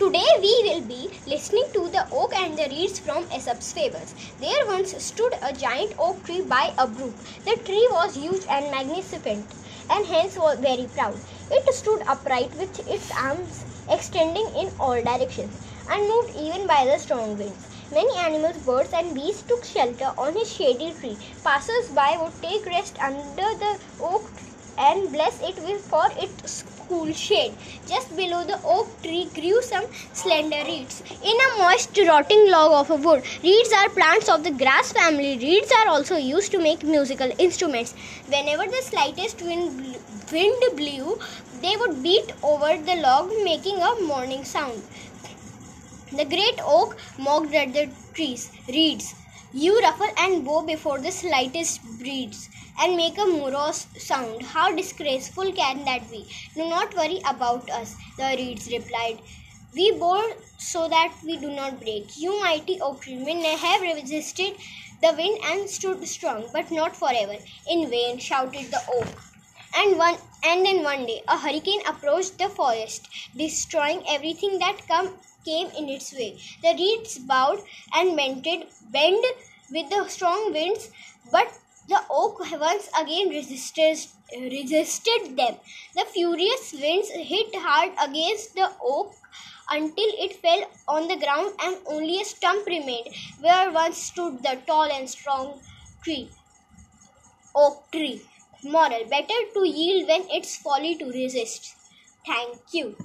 Today we will be listening to the oak and the reeds from Aesop's fables. There once stood a giant oak tree by a brook. The tree was huge and magnificent, and hence was very proud. It stood upright with its arms extending in all directions, unmoved even by the strong winds. Many animals, birds, and beasts took shelter on his shady tree. Passers by would take rest under the oak and bless it with for its cool shade. Just below the oak tree grew some slender reeds. In a moist, rotting log of a wood, reeds are plants of the grass family. Reeds are also used to make musical instruments. Whenever the slightest wind, wind blew, they would beat over the log, making a mourning sound. The great oak mocked at the trees, reeds. You ruffle and bow before the slightest breeze and make a morose sound. How disgraceful can that be? Do not worry about us, the reeds replied. We bow so that we do not break. You mighty oak tree may have resisted the wind and stood strong, but not forever. In vain shouted the oak. And one and then one day a hurricane approached the forest, destroying everything that come came in its way. The reeds bowed and bended, bent with the strong winds, but the oak once again resisted, resisted them. The furious winds hit hard against the oak until it fell on the ground and only a stump remained where once stood the tall and strong tree. Oak tree. Moral Better to yield when it's folly to resist. Thank you.